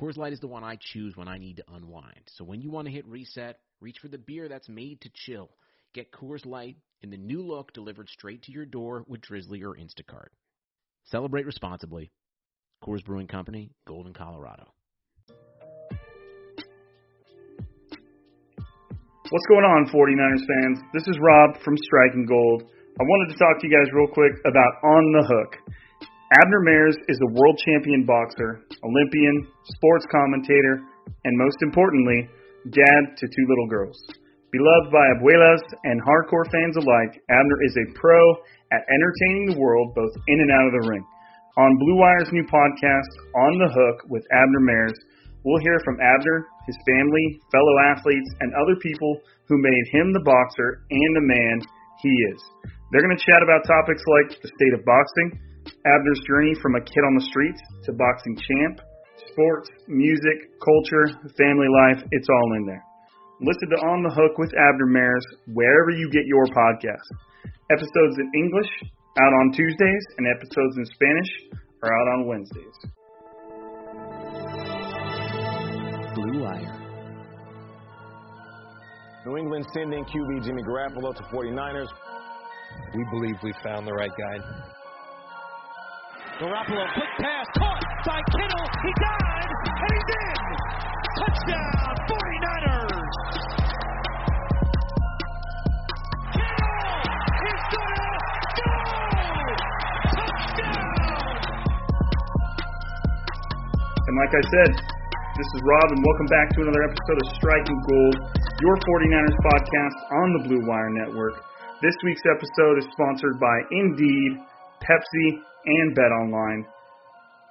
Coors Light is the one I choose when I need to unwind. So when you want to hit reset, reach for the beer that's made to chill. Get Coors Light in the new look delivered straight to your door with Drizly or Instacart. Celebrate responsibly. Coors Brewing Company, Golden, Colorado. What's going on, 49ers fans? This is Rob from Striking Gold. I wanted to talk to you guys real quick about On the Hook. Abner Mares is a world champion boxer, Olympian, sports commentator, and most importantly, dad to two little girls. Beloved by abuelas and hardcore fans alike, Abner is a pro at entertaining the world both in and out of the ring. On Blue Wire's new podcast, On the Hook with Abner Mares, we'll hear from Abner, his family, fellow athletes, and other people who made him the boxer and the man he is. They're going to chat about topics like the state of boxing, Abner's journey from a kid on the streets to boxing champ, sports, music, culture, family life, it's all in there. Listen to On the Hook with Abner Mares wherever you get your podcast. Episodes in English out on Tuesdays and episodes in Spanish are out on Wednesdays. Blue Wire. New England sending QB Jimmy Garoppolo to 49ers. We believe we found the right guy. Garoppolo, quick pass, caught by Kittle. He died, and he's in. Touchdown, 49ers. Kittle. Touchdown. And like I said, this is Rob, and welcome back to another episode of Striking Gold, your 49ers podcast on the Blue Wire Network. This week's episode is sponsored by Indeed, Pepsi, and Bet Online.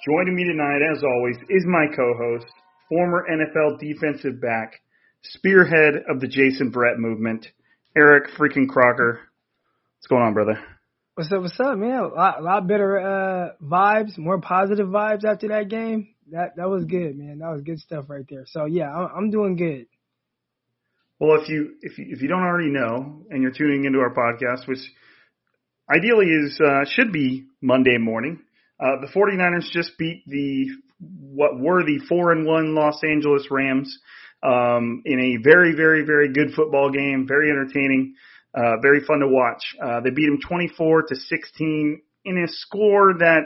Joining me tonight, as always, is my co-host, former NFL defensive back, spearhead of the Jason Verrett movement, Eric freaking Crocker. What's going on, brother? What's up? What's up, man? A lot, a lot better uh, vibes, more positive vibes after that game. That that was good, man. That was good stuff right there. So yeah, I'm, I'm doing good. Well, if you if you, if you don't already know, and you're tuning into our podcast, which ideally is uh, should be Monday morning, uh, the 49ers just beat the what were the four and one Los Angeles Rams um, in a very very very good football game, very entertaining, uh, very fun to watch. Uh, they beat them 24 to 16 in a score that.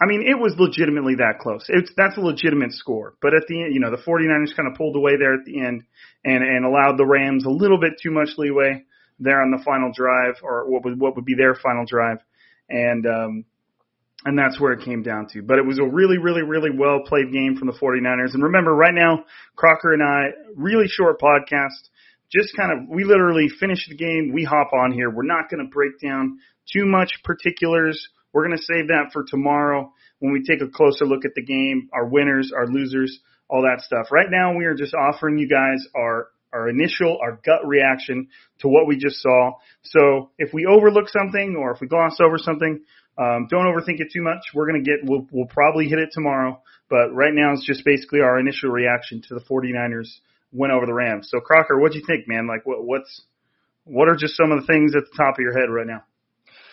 I mean, it was legitimately that close. It's that's a legitimate score. But at the end, you know, the 49ers kind of pulled away there at the end and and allowed the Rams a little bit too much leeway there on the final drive, or what would what would be their final drive, and um, and that's where it came down to. But it was a really, really, really well played game from the 49ers. And remember, right now, Crocker and I, really short podcast, just kind of, we literally finish the game, we hop on here. We're not going to break down too much particulars. We're going to save that for tomorrow when we take a closer look at the game, our winners, our losers, all that stuff. Right now, we are just offering you guys our our initial, our gut reaction to what we just saw. So if we overlook something or if we gloss over something, um, don't overthink it too much. We're gonna get, we'll, we'll probably hit it tomorrow, but right now it's just basically our initial reaction to the 49ers win over the Rams. So Crocker, what do you think, man? Like what, what's, what are just some of the things at the top of your head right now?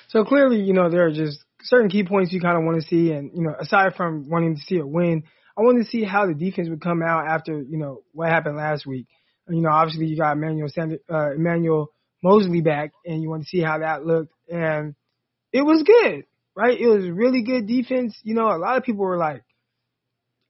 So clearly, you know, there are just certain key points you kind of want to see, and you know, aside from wanting to see a win, I wanted to see how the defense would come out after you know what happened last week. You know, obviously you got Emmanuel Sand- uh, Emmanuel Moseley back, and you want to see how that looked, and it was good, right? It was really good defense. You know, a lot of people were like,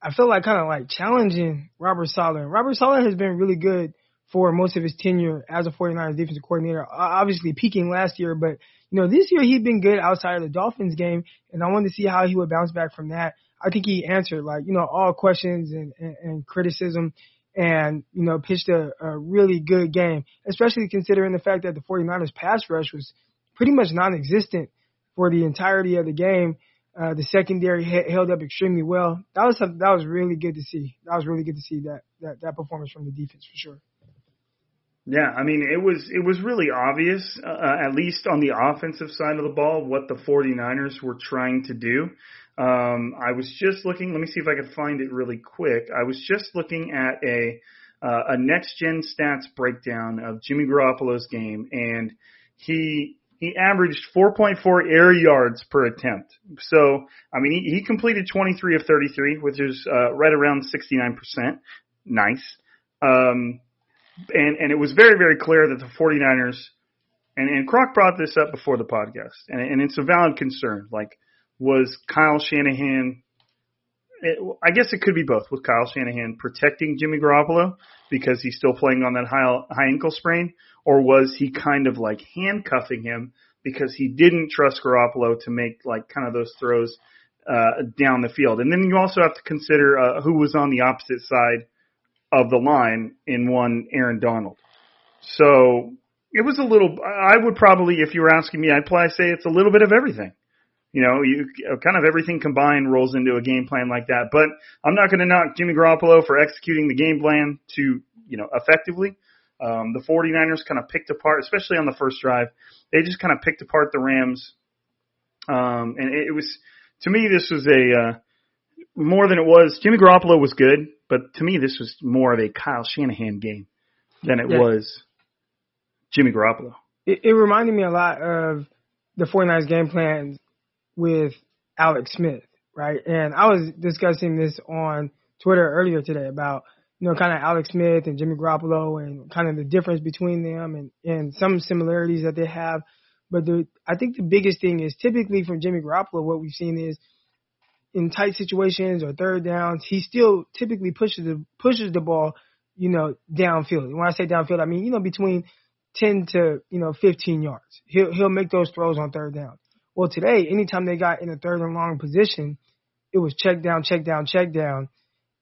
I feel like kind of like challenging Robert Saleh. And Robert Saleh has been really good for most of his tenure as a 49ers defensive coordinator. Obviously peaking last year, but you know, this year he'd been good outside of the Dolphins game, and I wanted to see how he would bounce back from that. I think he answered like, you know, all questions and, and, and criticism and, you know, pitched a, a really good game, especially considering the fact that the 49ers pass rush was pretty much non-existent for the entirety of the game. Uh, the secondary he- held up extremely well. That was that was really good to see. That was really good to see that that, that performance from the defense for sure. Yeah, I mean, it was it was really obvious, uh, at least on the offensive side of the ball, what the 49ers were trying to do. Um, I was just looking. Let me see if I can find it really quick. I was just looking at a uh, a next gen stats breakdown of Jimmy Garoppolo's game, and he he averaged 4.4 air yards per attempt. So, I mean, he, he completed 23 of 33, which is uh, right around 69%. Nice. Um, and and it was very very clear that the 49ers and and Croc brought this up before the podcast and and it's a valid concern like was Kyle Shanahan it, I guess it could be both with Kyle Shanahan protecting Jimmy Garoppolo because he's still playing on that high high ankle sprain or was he kind of like handcuffing him because he didn't trust Garoppolo to make like kind of those throws uh, down the field and then you also have to consider uh, who was on the opposite side of the line in one Aaron Donald. So it was a little. I would probably, if you were asking me, I'd probably say it's a little bit of everything. You know, you kind of everything combined rolls into a game plan like that. But I'm not going to knock Jimmy Garoppolo for executing the game plan to you know effectively. Um, the 49ers kind of picked apart, especially on the first drive. They just kind of picked apart the Rams, um, and it, it was to me this was a uh, more than it was. Jimmy Garoppolo was good, but to me this was more of a Kyle Shanahan game than it Yeah. was Jimmy Garoppolo. it, it reminded me a lot of the 49ers game plan with Alex Smith, right? And I was discussing this on Twitter earlier today about, you know, kind of Alex Smith and Jimmy Garoppolo and kind of the difference between them and, and some similarities that they have. But the, I think the biggest thing is typically from Jimmy Garoppolo, what we've seen is in tight situations or third downs, he still typically pushes the, pushes the ball, you know, downfield. And when I say downfield, I mean, you know, between 10 to, you know, 15 yards. He'll, he'll make those throws on third down. Well, today, anytime they got in a third and long position, it was check down, check down, check down.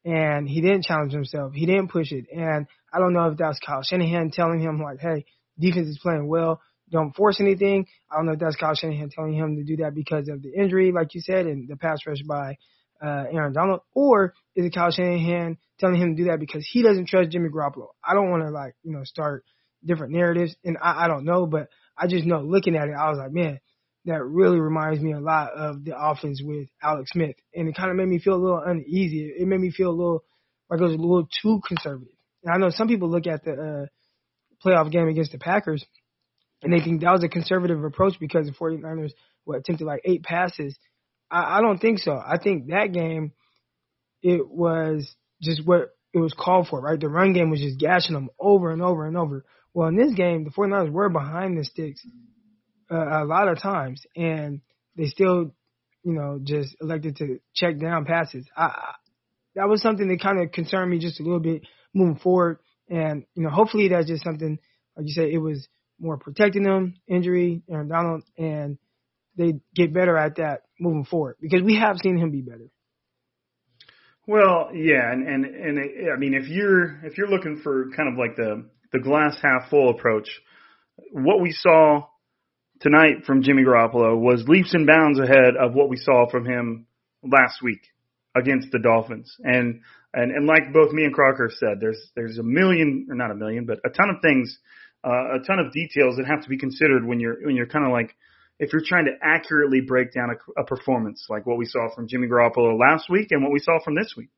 And he didn't challenge himself. He didn't push it. And I don't know if that's Kyle Shanahan telling him like, hey, defense is playing well. Don't force anything. I don't know if that's Kyle Shanahan telling him to do that because of the injury, like you said, and the pass rush by uh, Aaron Donald, or is it Kyle Shanahan telling him to do that because he doesn't trust Jimmy Garoppolo? I don't want to like you know start different narratives, and I, I don't know, but I just know looking at it, I was like, man, that really reminds me a lot of the offense with Alex Smith, and it kind of made me feel a little uneasy. It made me feel a little like it was a little too conservative. And I know some people look at the uh, playoff game against the Packers and they think that was a conservative approach because the 49ers what, attempted like eight passes. I, I don't think so. I think that game, it was just what it was called for, right? The run game was just gashing them over and over and over. Well, in this game, the 49ers were behind the sticks uh, a lot of times, and they still, you know, just elected to check down passes. I, I that was something that kind of concerned me just a little bit moving forward. And, you know, hopefully that's just something, like you said, it was more protecting them, injury, Aaron Donald, and they get better at that moving forward because we have seen him be better. Well, yeah, and and and it, I mean, if you're if you're looking for kind of like the the glass half full approach, what we saw tonight from Jimmy Garoppolo was leaps and bounds ahead of what we saw from him last week against the Dolphins. And And and like both me and Crocker said, there's there's a million or not a million, but a ton of things, uh, a ton of details that have to be considered when you're when you're kind of like if you're trying to accurately break down a, a performance like what we saw from Jimmy Garoppolo last week and what we saw from this week.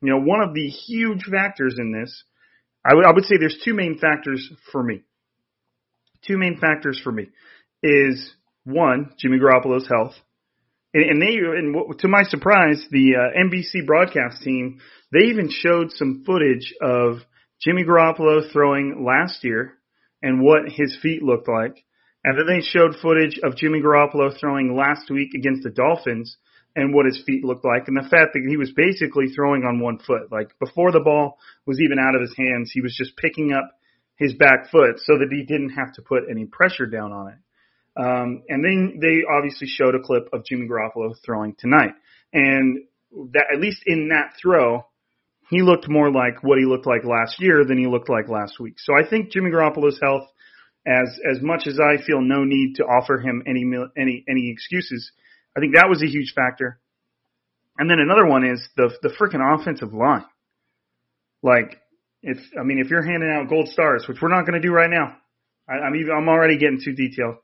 You know, one of the huge factors in this, I would I would say there's two main factors for me. Two main factors for me is one Jimmy Garoppolo's health and, and they, and to my surprise, the uh, NBC broadcast team, they even showed some footage of Jimmy Garoppolo throwing last year and what his feet looked like. And then they showed footage of Jimmy Garoppolo throwing last week against the Dolphins and what his feet looked like and the fact that he was basically throwing on one foot. Like before the ball was even out of his hands, he was just picking up his back foot so that he didn't have to put any pressure down on it. Um, and then they obviously showed a clip of Jimmy Garoppolo throwing tonight. And that, at least in that throw, he looked more like what he looked like last year than he looked like last week. So I think Jimmy Garoppolo's health, as as much as I feel no need to offer him any any any excuses, I think that was a huge factor. And then another one is the the freaking offensive line. Like if I mean if you're handing out gold stars, which we're not going to do right now, I, I'm even I'm already getting too detailed.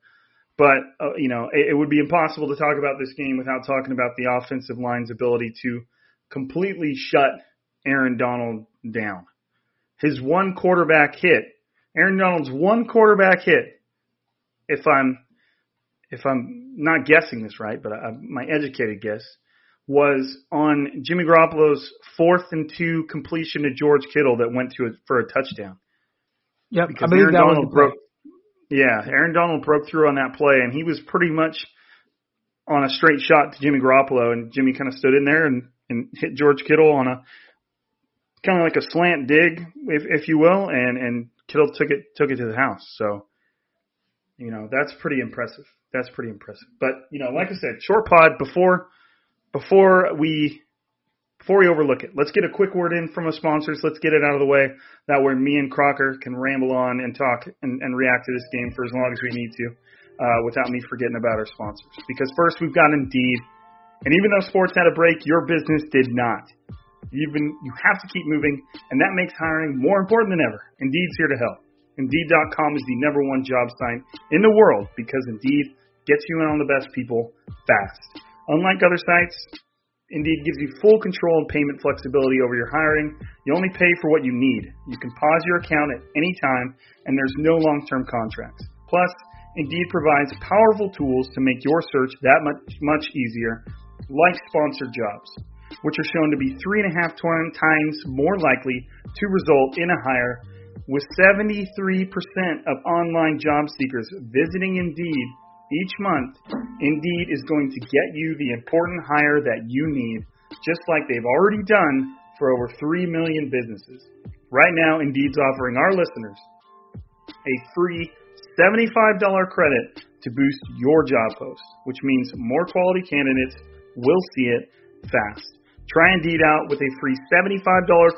But uh, you know, it, it would be impossible to talk about this game without talking about the offensive line's ability to completely shut Aaron Donald down. His one quarterback hit, Aaron Donald's one quarterback hit. If I'm if I'm not guessing this right, but I, my educated guess was on Jimmy Garoppolo's fourth and two completion to George Kittle that went to a, for a touchdown. Yep, because I believe Aaron that Donald was the broke. Yeah, Aaron Donald broke through on that play, and he was pretty much on a straight shot to Jimmy Garoppolo, and Jimmy kind of stood in there and, and hit George Kittle on a kind of like a slant dig, if if you will, and and Kittle took it took it to the house. So, you know, that's pretty impressive. That's pretty impressive. But you know, like I said, short pod before before we before we overlook it, let's get a quick word in from our sponsors. Let's get it out of the way. That way, me and Crocker can ramble on and talk and, and react to this game for as long as we need to, uh, without me forgetting about our sponsors. Because first, we've got Indeed, and even though sports had a break, your business did not. Even you have to keep moving, and that makes hiring more important than ever. Indeed's here to help. Indeed.com is the number one job site in the world because Indeed gets you in on the best people fast. Unlike other sites, Indeed gives you full control and payment flexibility over your hiring. You only pay for what you need. You can pause your account at any time, and there's no long term contracts. Plus, Indeed provides powerful tools to make your search that much, much easier, like sponsored jobs, which are shown to be three and a half times more likely to result in a hire, with 73% of online job seekers visiting Indeed each month, Indeed is going to get you the important hire that you need, just like they've already done for over 3 million businesses. Right now, Indeed's offering our listeners a free $75 credit to boost your job post, which means more quality candidates will see it fast. Try Indeed out with a free $75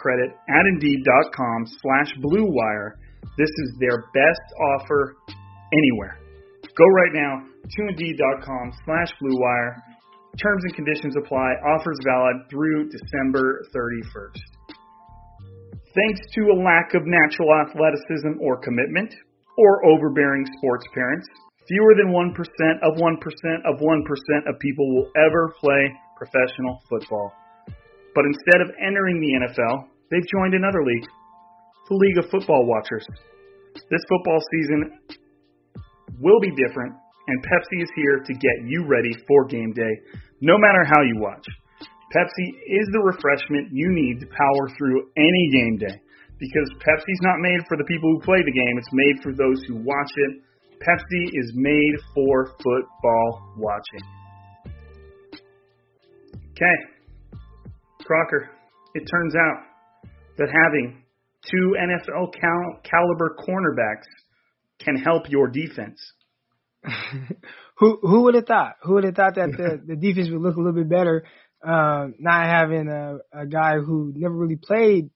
credit at Indeed.com slash BlueWire. This is their best offer anywhere. Go right now to Indeed.com slash BlueWire. Terms and conditions apply. Offers valid through December 31st. Thanks to a lack of natural athleticism or commitment, or overbearing sports parents, fewer than 1% of 1% of 1% of people will ever play professional football. But instead of entering the NFL, they've joined another league, the League of Football Watchers. This football season will be different, and Pepsi is here to get you ready for game day, no matter how you watch. Pepsi is the refreshment you need to power through any game day because Pepsi's not made for the people who play the game, it's made for those who watch it. Pepsi is made for football watching. Okay, Crocker, it turns out that having two NFL cal- caliber cornerbacks can help your defense. who who would have thought? Who would have thought that the, the defense would look a little bit better, uh, not having a, a guy who never really played,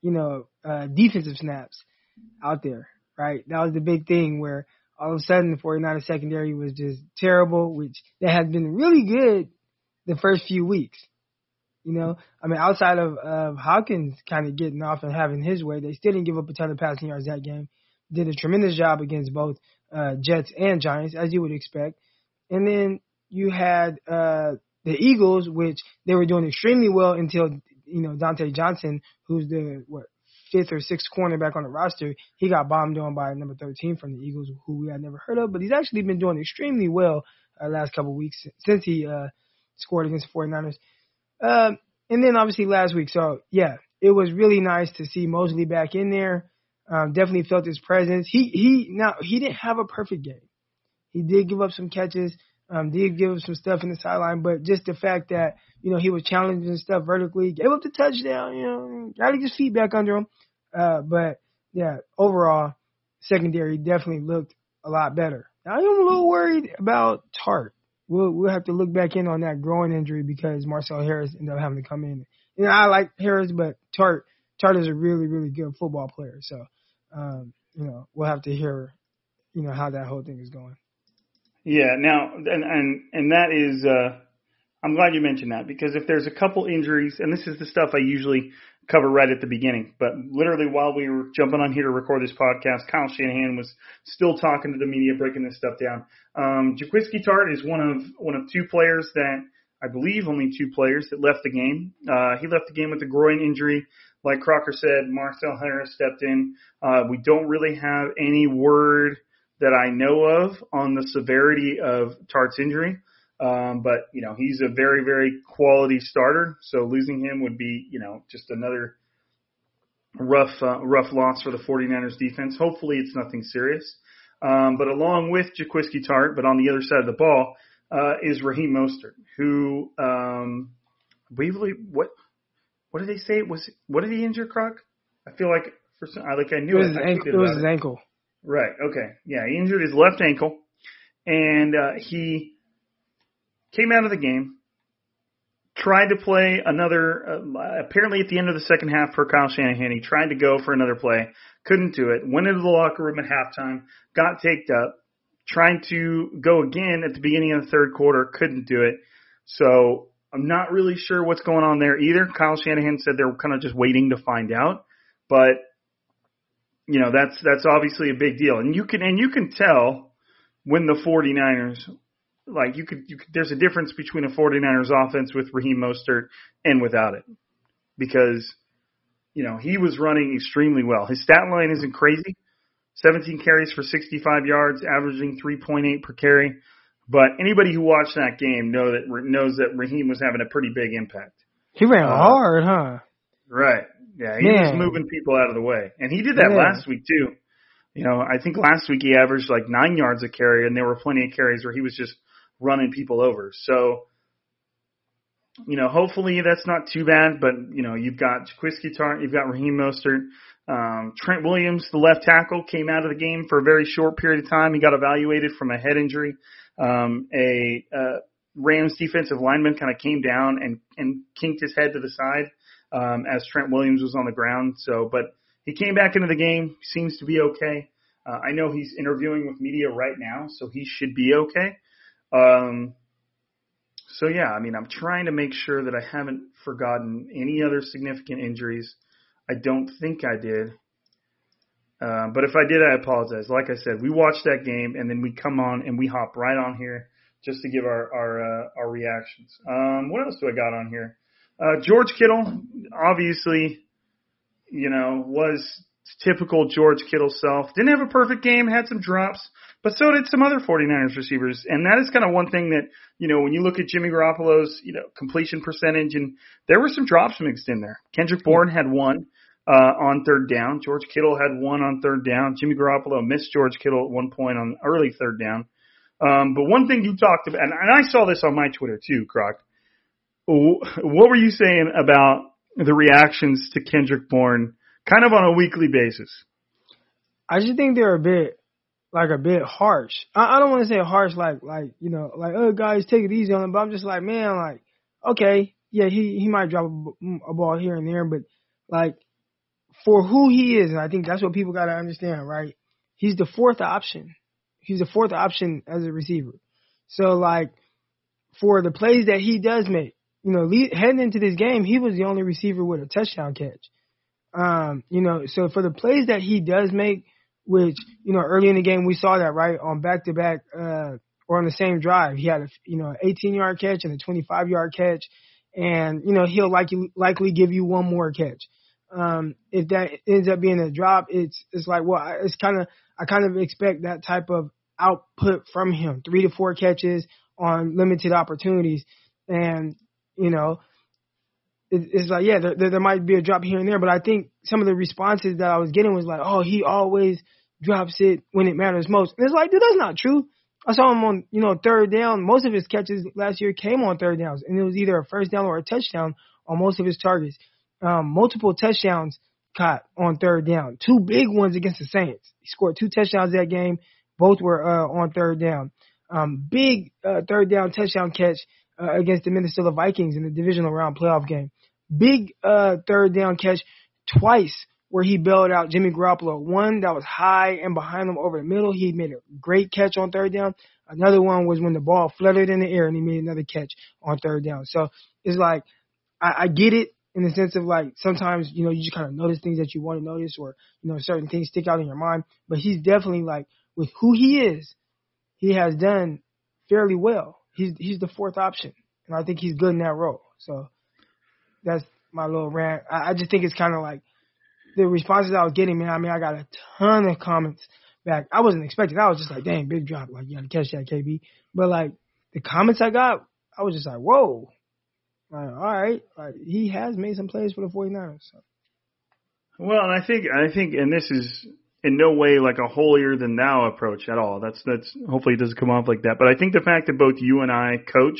you know, uh, defensive snaps out there, right? That was the big thing where all of a sudden the 49ers secondary was just terrible, which they had been really good the first few weeks, You know, I mean, outside of, of Hopkins kind of getting off and having his way, they still didn't give up a ton of passing yards that game. Did a tremendous job against both uh, Jets and Giants, as you would expect. And then you had uh, the Eagles, which they were doing extremely well until you know Dontae Johnson, who's the what fifth or sixth cornerback on the roster, he got bombed on by number 13 from the Eagles, who we had never heard of, but he's actually been doing extremely well uh, last couple of weeks since he uh, scored against the 49ers. Um, and then obviously last week. So yeah, it was really nice to see Moseley back in there. Um, definitely felt his presence. He he now he didn't have a perfect game. He did give up some catches. Um, did give up some stuff in the sideline, but just the fact that you know he was challenging stuff vertically, gave up the touchdown. You know, got to get his feet back under him. Uh, but yeah, overall, secondary definitely looked a lot better. Now, I am a little worried about Tartt. We'll we'll have to look back in on that groin injury because Marcel Harris ended up having to come in. You know, I like Harris, but Tartt Tartt is a really really good football player. So, um, you know, we'll have to hear, you know, how that whole thing is going. Yeah. Now, and and and that is. uh I'm glad you mentioned that because if there's a couple injuries, and this is the stuff I usually cover right at the beginning, but literally while we were jumping on here to record this podcast, Kyle Shanahan was still talking to the media, breaking this stuff down. Um, Jaquiski Tartt is one of one of two players that I believe only two players that left the game. Uh, he left the game with a groin injury. Like Crocker said, Marcel Harris stepped in. Uh, we don't really have any word that I know of on the severity of Tartt's injury. Um, but you know, he's a very, very quality starter. So losing him would be, you know, just another rough, uh, rough loss for the 49ers defense. Hopefully it's nothing serious. Um, but along with Jaquiski Tartt, but on the other side of the ball, uh, is Raheem Mostert, who, um, briefly, what, what did they say? Was, what did he injure, Croc? I feel like, for some, I like I knew it. Was it, his ankle, it was his ankle. Right. Okay. Yeah. He injured his left ankle and, uh, he, came out of the game, tried to play another. Uh, apparently, at the end of the second half, per Kyle Shanahan, he tried to go for another play, couldn't do it. Went into the locker room at halftime, got taked up, trying to go again at the beginning of the third quarter, couldn't do it. So I'm not really sure what's going on there either. Kyle Shanahan said they're kind of just waiting to find out, but you know that's that's obviously a big deal, and you can and you can tell when the 49ers like you could, you could there's a difference between a 49ers offense with Raheem Mostert and without it because you know he was running extremely well. His stat line isn't crazy. 17 carries for 65 yards, averaging 3.8 per carry. But anybody who watched that game know that knows that Raheem was having a pretty big impact. He ran uh, hard, huh? Right. Yeah, he Man. was moving people out of the way, and he did that last week too. You know, I think last week he averaged like nine yards a carry, and there were plenty of carries where he was just running people over. So, you know, hopefully that's not too bad, but you know, you've got Jaquiski Tartt, you've got Raheem Mostert, um, Trent Williams, the left tackle, came out of the game for a very short period of time. He got evaluated from a head injury. Um, a uh, Rams defensive lineman kind of came down and and kinked his head to the side um, as Trent Williams was on the ground. So, but he came back into the game, seems to be okay. Uh, I know he's interviewing with media right now, so he should be okay. Um, so yeah, I mean, I'm trying to make sure that I haven't forgotten any other significant injuries. I don't think I did. Uh, but if I did, I apologize. Like I said, we watched that game and then we come on and we hop right on here just to give our our uh, our reactions. Um, what else do I got on here? Uh, George Kittle, obviously, you know, was typical George Kittle self. Didn't have a perfect game, had some drops, but so did some other 49ers receivers. And that is kind of one thing that, you know, when you look at Jimmy Garoppolo's, you know, completion percentage and there were some drops mixed in there. Kendrick Bourne had one, uh, on third down. George Kittle had one on third down. Jimmy Garoppolo missed George Kittle at one point on early third down. Um, but one thing you talked about, and, and I saw this on my Twitter too, Croc. What were you saying about the reactions to Kendrick Bourne kind of on a weekly basis? I just think they're a bit like a bit harsh. I, I don't want to say harsh like like you know like oh guys take it easy on him, but I'm just like man like okay yeah he he might drop a, a ball here and there, but like for who he is, and I think that's what people got to understand, right? He's the fourth option. He's the fourth option as a receiver. So like for the plays that he does make, you know, lead, heading into this game, he was the only receiver with a touchdown catch. Um, you know, so for the plays that he does make, which, you know, early in the game we saw that, right, on back to back, or on the same drive. He had a, you know, 18 yard catch and a 25 yard catch. And, you know, he'll likely, likely give you one more catch. Um, if that ends up being a drop, it's, it's like, well, it's kind of, I kind of expect that type of output from him. Three to four catches on limited opportunities. And, you know, it's like, yeah, there, there might be a drop here and there, but I think some of the responses that I was getting was like, oh, he always drops it when it matters most. And it's like, dude, that's not true. I saw him on, you know, third down. Most of his catches last year came on third downs, and it was either a first down or a touchdown on most of his targets. Um, multiple touchdowns caught on third down. Two big ones against the Saints. He scored two touchdowns that game. Both were uh, on third down. Um, big uh, third down touchdown catch uh, against the Minnesota Vikings in the divisional round playoff game. Big uh, third down catch twice where he bailed out Jimmy Garoppolo. One that was high and behind him over the middle. He made a great catch on third down. Another one was when the ball fluttered in the air and he made another catch on third down. So it's like, I, I get it in the sense of like sometimes, you know, you just kind of notice things that you want to notice or, you know, certain things stick out in your mind. But he's definitely like, with who he is, he has done fairly well. He's, he's the fourth option. And I think he's good in that role. So that's my little rant. I, I just think it's kind of like, the responses I was getting, man, I mean, I got a ton of comments back. I wasn't expecting. I was just like, dang, big drop. Like, you got to catch that, KB. But like the comments I got, I was just like, whoa. Like, all right, like he has made some plays for the 49ers. So. Well, and I think I think, and this is in no way like a holier than thou approach at all. That's that's hopefully it doesn't come off like that. But I think the fact that both you and I coach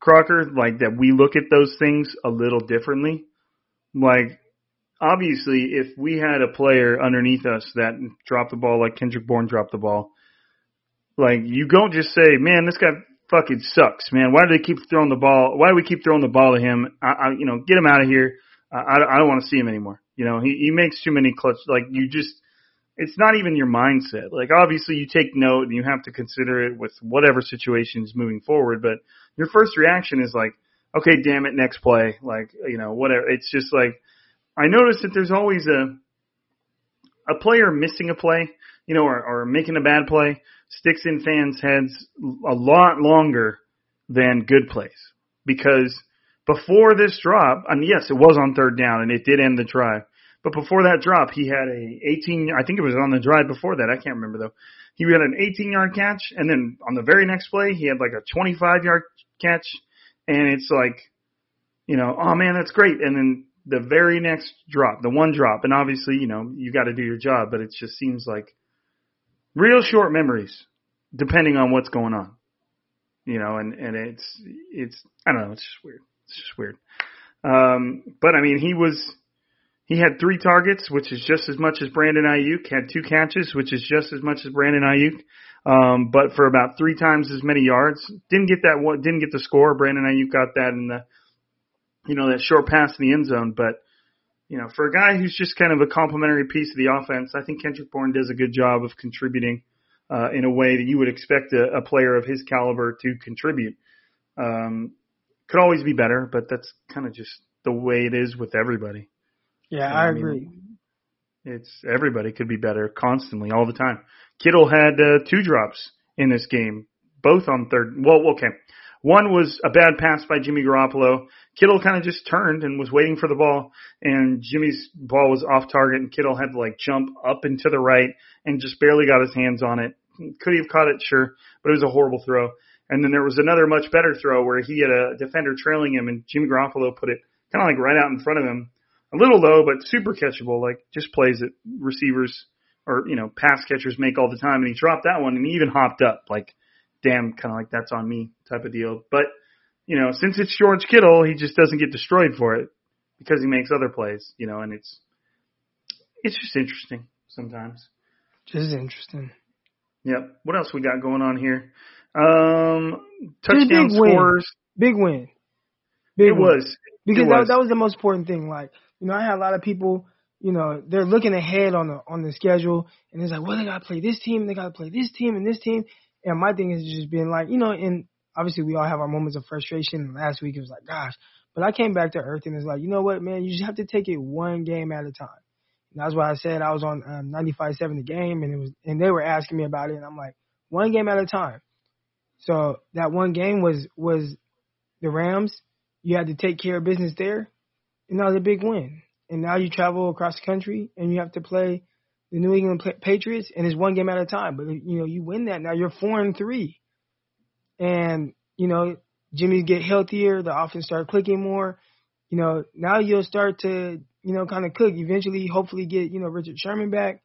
Crocker, like that we look at those things a little differently. Like obviously, if we had a player underneath us that dropped the ball like Kendrick Bourne dropped the ball, like you don't just say, "Man, this guy fucking sucks, man. Why do they keep throwing the ball? Why do we keep throwing the ball to him? I, I you know, get him out of here. I, I, don't want to see him anymore. You know, he he makes too many clutch. Like you just." It's not even your mindset. Like obviously you take note and you have to consider it with whatever situation is moving forward, but your first reaction is like, okay, damn it, next play. Like, you know, whatever. It's just like, I notice that there's always a a player missing a play, you know, or, or making a bad play sticks in fans' heads a lot longer than good plays because before this drop, and yes, it was on third down and it did end the drive. But before that drop, he had a 18. I think it was on the drive before that. I can't remember though. He had an 18 yard catch, and then on the very next play, he had like a 25 yard catch, and it's like, you know, oh man, that's great. And then the very next drop, the one drop, and obviously, you know, you got to do your job, but it just seems like real short memories, depending on what's going on, you know, and and it's it's I don't know, it's just weird, it's just weird. Um, but I mean, he was he had three targets, which is just as much as Brandon Aiyuk. Had two catches, which is just as much as Brandon Aiyuk. Um, but for about three times as many yards. Didn't get that one. Didn't get the score. Brandon Aiyuk got that in the you know, that short pass in the end zone. But, you know, for a guy who's just kind of a complementary piece of the offense, I think Kendrick Bourne does a good job of contributing uh, in a way that you would expect a, a player of his caliber to contribute. Um, could always be better, but that's kind of just the way it is with everybody. Yeah, I, I mean, agree. It's everybody could be better constantly, all the time. Kittle had uh, two drops in this game, both on third. Well, okay. One was a bad pass by Jimmy Garoppolo. Kittle kind of just turned and was waiting for the ball, and Jimmy's ball was off target, and Kittle had to like jump up and to the right and just barely got his hands on it. Could he have caught it? Sure, but it was a horrible throw. And then there was another much better throw where he had a defender trailing him, and Jimmy Garoppolo put it kind of like right out in front of him, a little low, but super catchable, like just plays that receivers or you know pass catchers make all the time. And he dropped that one, and he even hopped up like damn, kind of like that's on me type of deal. But you know, since it's George Kittle, he just doesn't get destroyed for it because he makes other plays. You know, and it's it's just interesting sometimes. Just interesting. Yep. What else we got going on here? Um, touchdown big scores. Win. Big win. Big it win. was because it was. That, that was the most important thing. Like you know, I had a lot of people. You know, they're looking ahead on the on the schedule, and it's like, well, they got to play this team, they got to play this team, and this team. And my thing is just being like, you know, and obviously we all have our moments of frustration. Last week it was like, gosh, but I came back to earth and it's like, you know what, man, you just have to take it one game at a time. And that's why I said I was on um, 95.7 the game, and it was, and they were asking me about it, and I'm like, one game at a time. So that one game was was the Rams. You had to take care of business there, and that was a big win. And now you travel across the country, and you have to play the New England Patriots, and it's one game at a time. But you know you win that now, you're four and three, and you know Jimmy get healthier, the offense start clicking more. You know now you'll start to you know kind of cook. Eventually, hopefully get you know Richard Sherman back.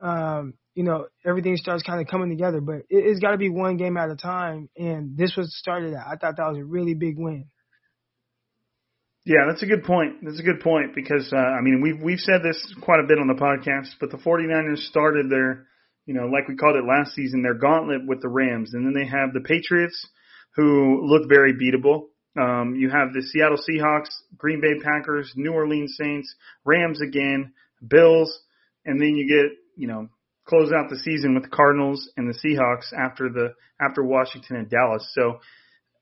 Um, you know, everything starts kind of coming together. But it, has got to be one game at a time, and this was started. I thought that was a really big win. Yeah, that's a good point. That's a good point because uh, I mean we've we've said this quite a bit on the podcast, but the 49ers started their, you know, like we called it last season, their gauntlet with the Rams, and then they have the Patriots, who look very beatable. Um, you have the Seattle Seahawks, Green Bay Packers, New Orleans Saints, Rams again, Bills, and then you get you know close out the season with the Cardinals and the Seahawks after the after Washington and Dallas. So,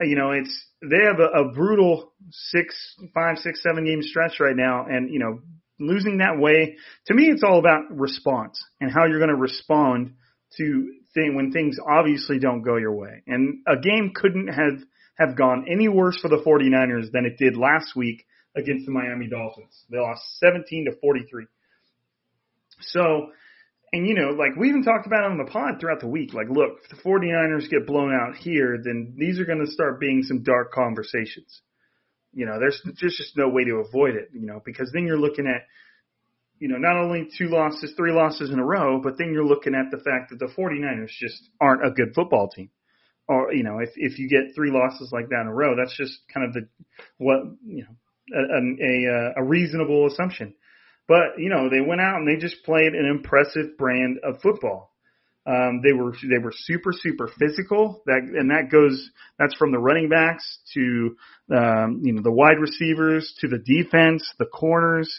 you know, it's they have a, a brutal six, five, six, seven game stretch right now, and you know, losing that way to me, it's all about response and how you're going to respond to thing when things obviously don't go your way. And a game couldn't have have gone any worse for the 49ers than it did last week against the Miami Dolphins. They lost 17 to 43. So, and you know, like we even talked about it on the pod throughout the week. Like, look, if the 49ers get blown out here, then these are going to start being some dark conversations. You know, there's there's just no way to avoid it. You know, because then you're looking at, you know, not only two losses, three losses in a row, but then you're looking at the fact that the 49ers just aren't a good football team. Or you know, if if you get three losses like that in a row, that's just kind of the what you know a a, uh, a reasonable assumption. But you know, they went out and they just played an impressive brand of football. Um, they were they were super super physical. That and that goes that's from the running backs to um, you know the wide receivers to the defense, the corners.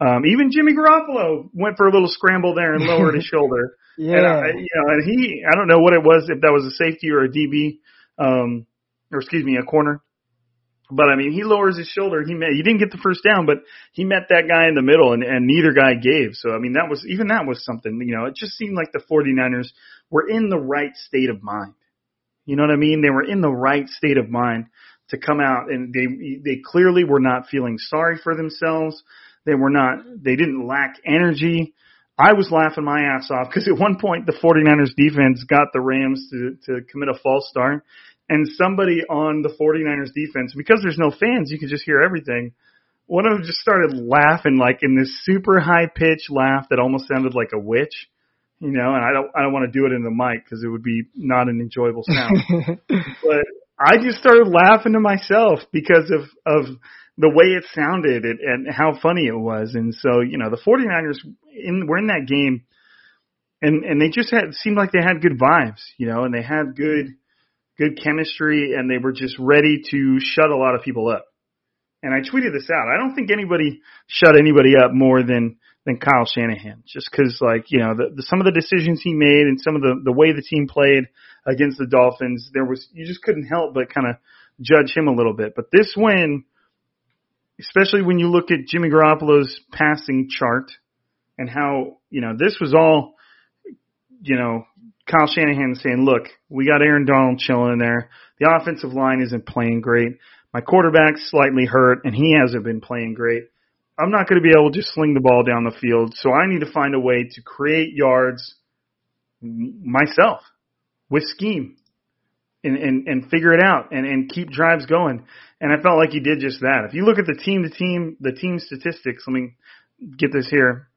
Um, even Jimmy Garoppolo went for a little scramble there and lowered his shoulder. Yeah, and I, you know, and he I don't know what it was if that was a safety or a DB, um, or excuse me, a corner. But I mean, he lowers his shoulder. He met, he didn't get the first down, but he met that guy in the middle and, and neither guy gave. So I mean, that was, even that was something, you know, it just seemed like the 49ers were in the right state of mind. You know what I mean? They were in the right state of mind to come out and they, they clearly were not feeling sorry for themselves. They were not, they didn't lack energy. I was laughing my ass off because at one point the 49ers defense got the Rams to, to commit a false start and somebody on the 49ers defense, because there's no fans, you can just hear everything. One of them just started laughing like in this super high pitch laugh that almost sounded like a witch, you know, and I don't, I don't want to do it in the mic because it would be not an enjoyable sound. but I just started laughing to myself because of, of the way it sounded and, and how funny it was. And so, you know, the 49ers in, were in that game and, and they just had, seemed like they had good vibes, you know, and they had good, good chemistry, and they were just ready to shut a lot of people up. And I tweeted this out. I don't think anybody shut anybody up more than than Kyle Shanahan, just because like you know the, the, some of the decisions he made and some of the the way the team played against the Dolphins, there was you just couldn't help but kind of judge him a little bit. But this win, especially when you look at Jimmy Garoppolo's passing chart and how you know this was all you know Kyle Shanahan saying, look, we got Aaron Donald chilling in there. The offensive line isn't playing great. My quarterback's slightly hurt and he hasn't been playing great. I'm not going to be able to just sling the ball down the field. So I need to find a way to create yards myself with scheme and, and, and figure it out and, and keep drives going. And I felt like he did just that. If you look at the team to team, the team statistics, let me get this here.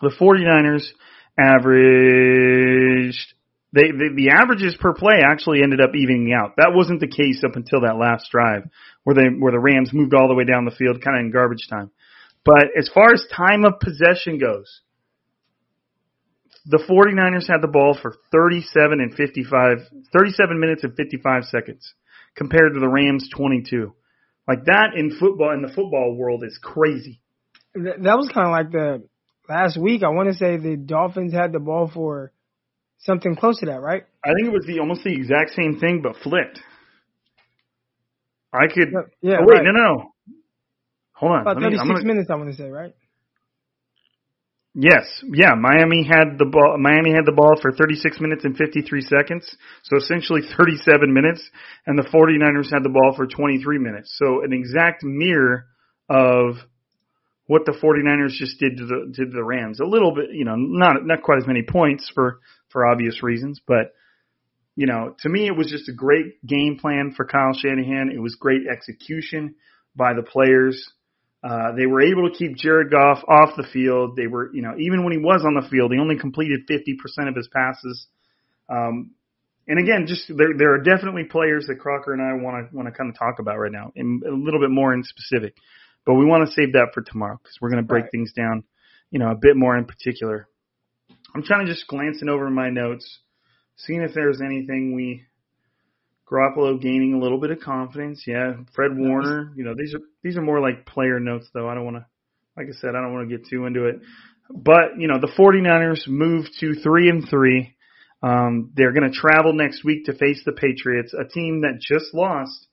The 49ers averaged they, the, the averages per play actually ended up evening out. That wasn't the case up until that last drive where they where the Rams moved all the way down the field kind of in garbage time. But as far as time of possession goes, the 49ers had the ball for 37 and 55 37 minutes and 55 seconds compared to the Rams 22. Like that in football in the football world is crazy. That was kind of like the last week, I want to say the Dolphins had the ball for something close to that, right? I think it was the almost the exact same thing, but flipped. I could. Yeah. oh, wait, right. no, no, no. Hold on. About me, 36 gonna, minutes, I want to say, right? Yes, yeah. Miami had the ball. Miami had the ball for 36 minutes and 53 seconds, so essentially 37 minutes, and the 49ers had the ball for 23 minutes. So an exact mirror of what the 49ers just did to the to the Rams. A little bit, you know, not not quite as many points for for obvious reasons, but you know, to me it was just a great game plan for Kyle Shanahan. It was great execution by the players. Uh, they were able to keep Jared Goff off the field. They were, you know, even when he was on the field, he only completed 50% of his passes. Um, and again, just there, there are definitely players that Crocker and I want to want to kind of talk about right now, and a little bit more in specific. But we want to save that for tomorrow because we're going to break Right. things down, you know, a bit more in particular. I'm trying to just glancing over my notes, seeing if there's anything we Garoppolo gaining a little bit of confidence. Yeah, Fred Warner. You know, these are these are more like player notes, though. I don't want to, like I said, I don't want to get too into it. But you know, the 49ers move to three and three. Um, they're going to travel next week to face the Patriots, a team that just lost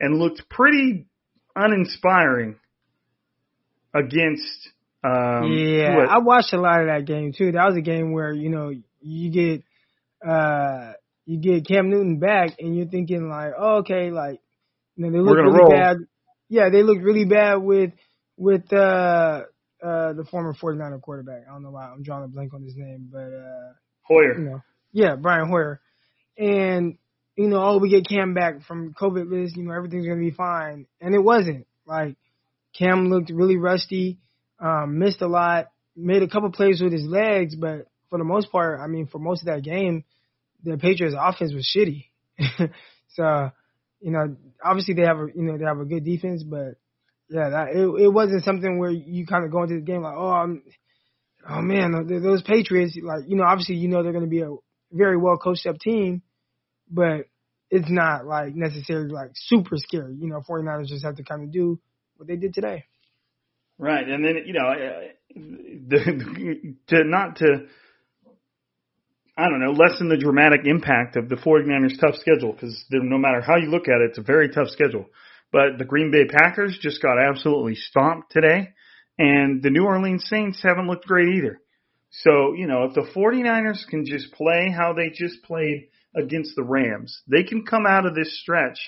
and looked pretty uninspiring against. Um, yeah, I watched a lot of that game too. That was a game where you know you get uh you get Cam Newton back, and you're thinking like, oh, okay, like you know they look really roll. bad. Yeah, they look really bad with with uh uh the former 49er quarterback. I don't know why I'm drawing a blank on his name, but uh Hoyer. you know, yeah, Brian Hoyer, and you know, oh, we get Cam back from COVID list, you know, everything's gonna be fine, and it wasn't. Like Cam looked really rusty, um, missed a lot, made a couple plays with his legs, but for the most part, I mean, for most of that game, the Patriots' offense was shitty. so, you know, obviously they have a you know they have a good defense, but yeah, that it, it wasn't something where you kind of go into the game like, oh, I'm, oh man, those Patriots, like you know, obviously you know they're going to be a very well coached up team, but it's not like necessarily like super scary. You know, 49ers just have to kind of do what they did today. Right, and then you know, the, to not to, I don't know, lessen the dramatic impact of the 49ers' tough schedule because no matter how you look at it, it's a very tough schedule. But the Green Bay Packers just got absolutely stomped today, and the New Orleans Saints haven't looked great either. So you know, if the 49ers can just play how they just played against the Rams, they can come out of this stretch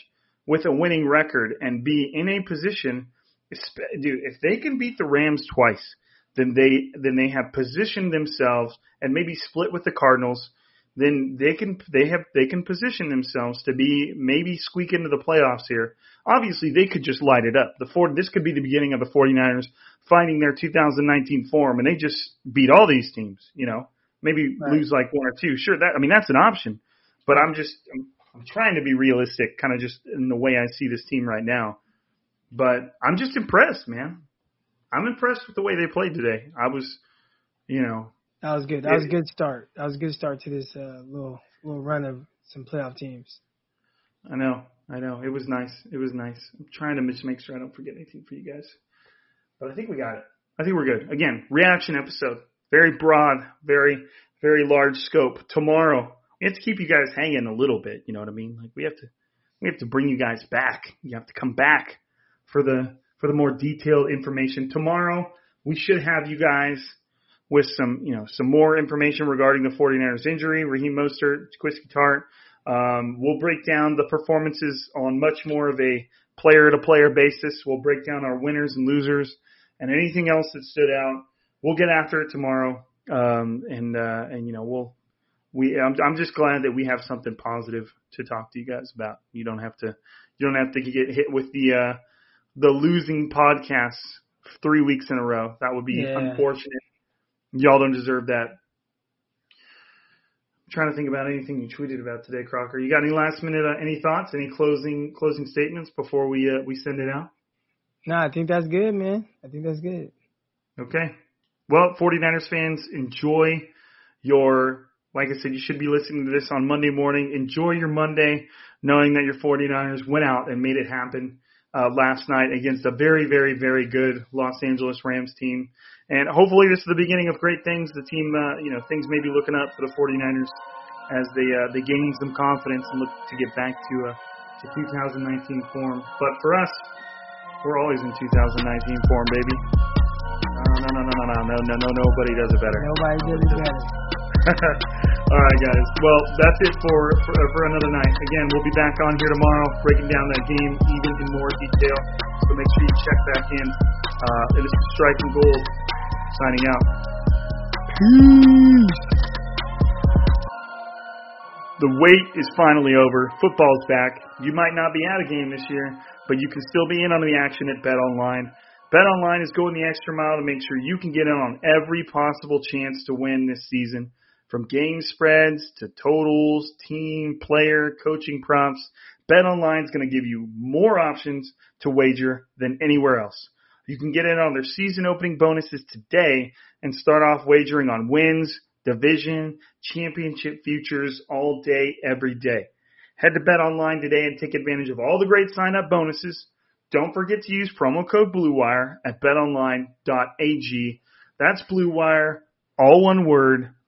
with a winning record and be in a position dude, if they can beat the Rams twice, then they then they have positioned themselves and maybe split with the Cardinals. Then they can they have they can position themselves to be maybe squeak into the playoffs here. Obviously, they could just light it up. The four this could be the beginning of the 49ers finding their 2019 form, and they just beat all these teams. You know, maybe Right. lose like one or two. Sure, that I mean that's an option, but I'm just I'm, I'm trying to be realistic, kind of just in the way I see this team right now. But I'm just impressed, man. I'm impressed with the way they played today. I was, you know, That was good. That was a good start. That was a good start to this uh, little little run of some playoff teams. I know, I know. It was nice. It was nice. I'm trying to just make sure I don't forget anything for you guys. But I think we got it. I think we're good. Again, reaction episode. Very broad, very, very large scope. Tomorrow, we have to keep you guys hanging a little bit. You know what I mean? Like we have to, we have to bring you guys back. You have to come back for the for the more detailed information. Tomorrow, we should have you guys with some, you know, some more information regarding the 49ers injury, Raheem Mostert, Jaquiski Tartt. Um, we'll break down the performances on much more of a player to player basis. We'll break down our winners and losers and anything else that stood out. We'll get after it tomorrow. Um, and, uh, and, you know, we'll, we, I'm, I'm just glad that we have something positive to talk to you guys about. You don't have to, you don't have to get hit with the, uh, the losing podcasts three weeks in a row. That would be Yeah. unfortunate. Y'all don't deserve that. I'm trying to think about anything you tweeted about today, Crocker. You got any last minute, uh, any thoughts, any closing closing statements before we uh, we send it out? No, I think that's good, man. I think that's good. Okay. Well, 49ers fans, enjoy your, like I said, you should be listening to this on Monday morning. Enjoy your Monday knowing that your 49ers went out and made it happen uh, last night against a very, very, very good Los Angeles Rams team. And hopefully this is the beginning of great things. The team, uh, you know, things may be looking up for the 49ers as they, uh, they gain some confidence and look to get back to, uh, to to 2019 form. But for us, we're always in 2019 form, baby. No, no, no, no, no, no, no, no, nobody does it better. Nobody did it better. All right, guys. Well, that's it for, for for another night. Again, we'll be back on here tomorrow, breaking down that game even in more detail. So make sure you check back in. Uh, it is Striking Gold signing out. Peace. The wait is finally over. Football's back. You might not be at a game this year, but you can still be in on the action at Bet Online. Bet Online is going the extra mile to make sure you can get in on every possible chance to win this season. From game spreads to totals, team, player, coaching props, BetOnline is going to give you more options to wager than anywhere else. You can get in on their season opening bonuses today and start off wagering on wins, division, championship futures all day, every day. Head to BetOnline today and take advantage of all the great sign up bonuses. Don't forget to use promo code BLUEWIRE at betonline.ag. That's BLUEWIRE, all one word.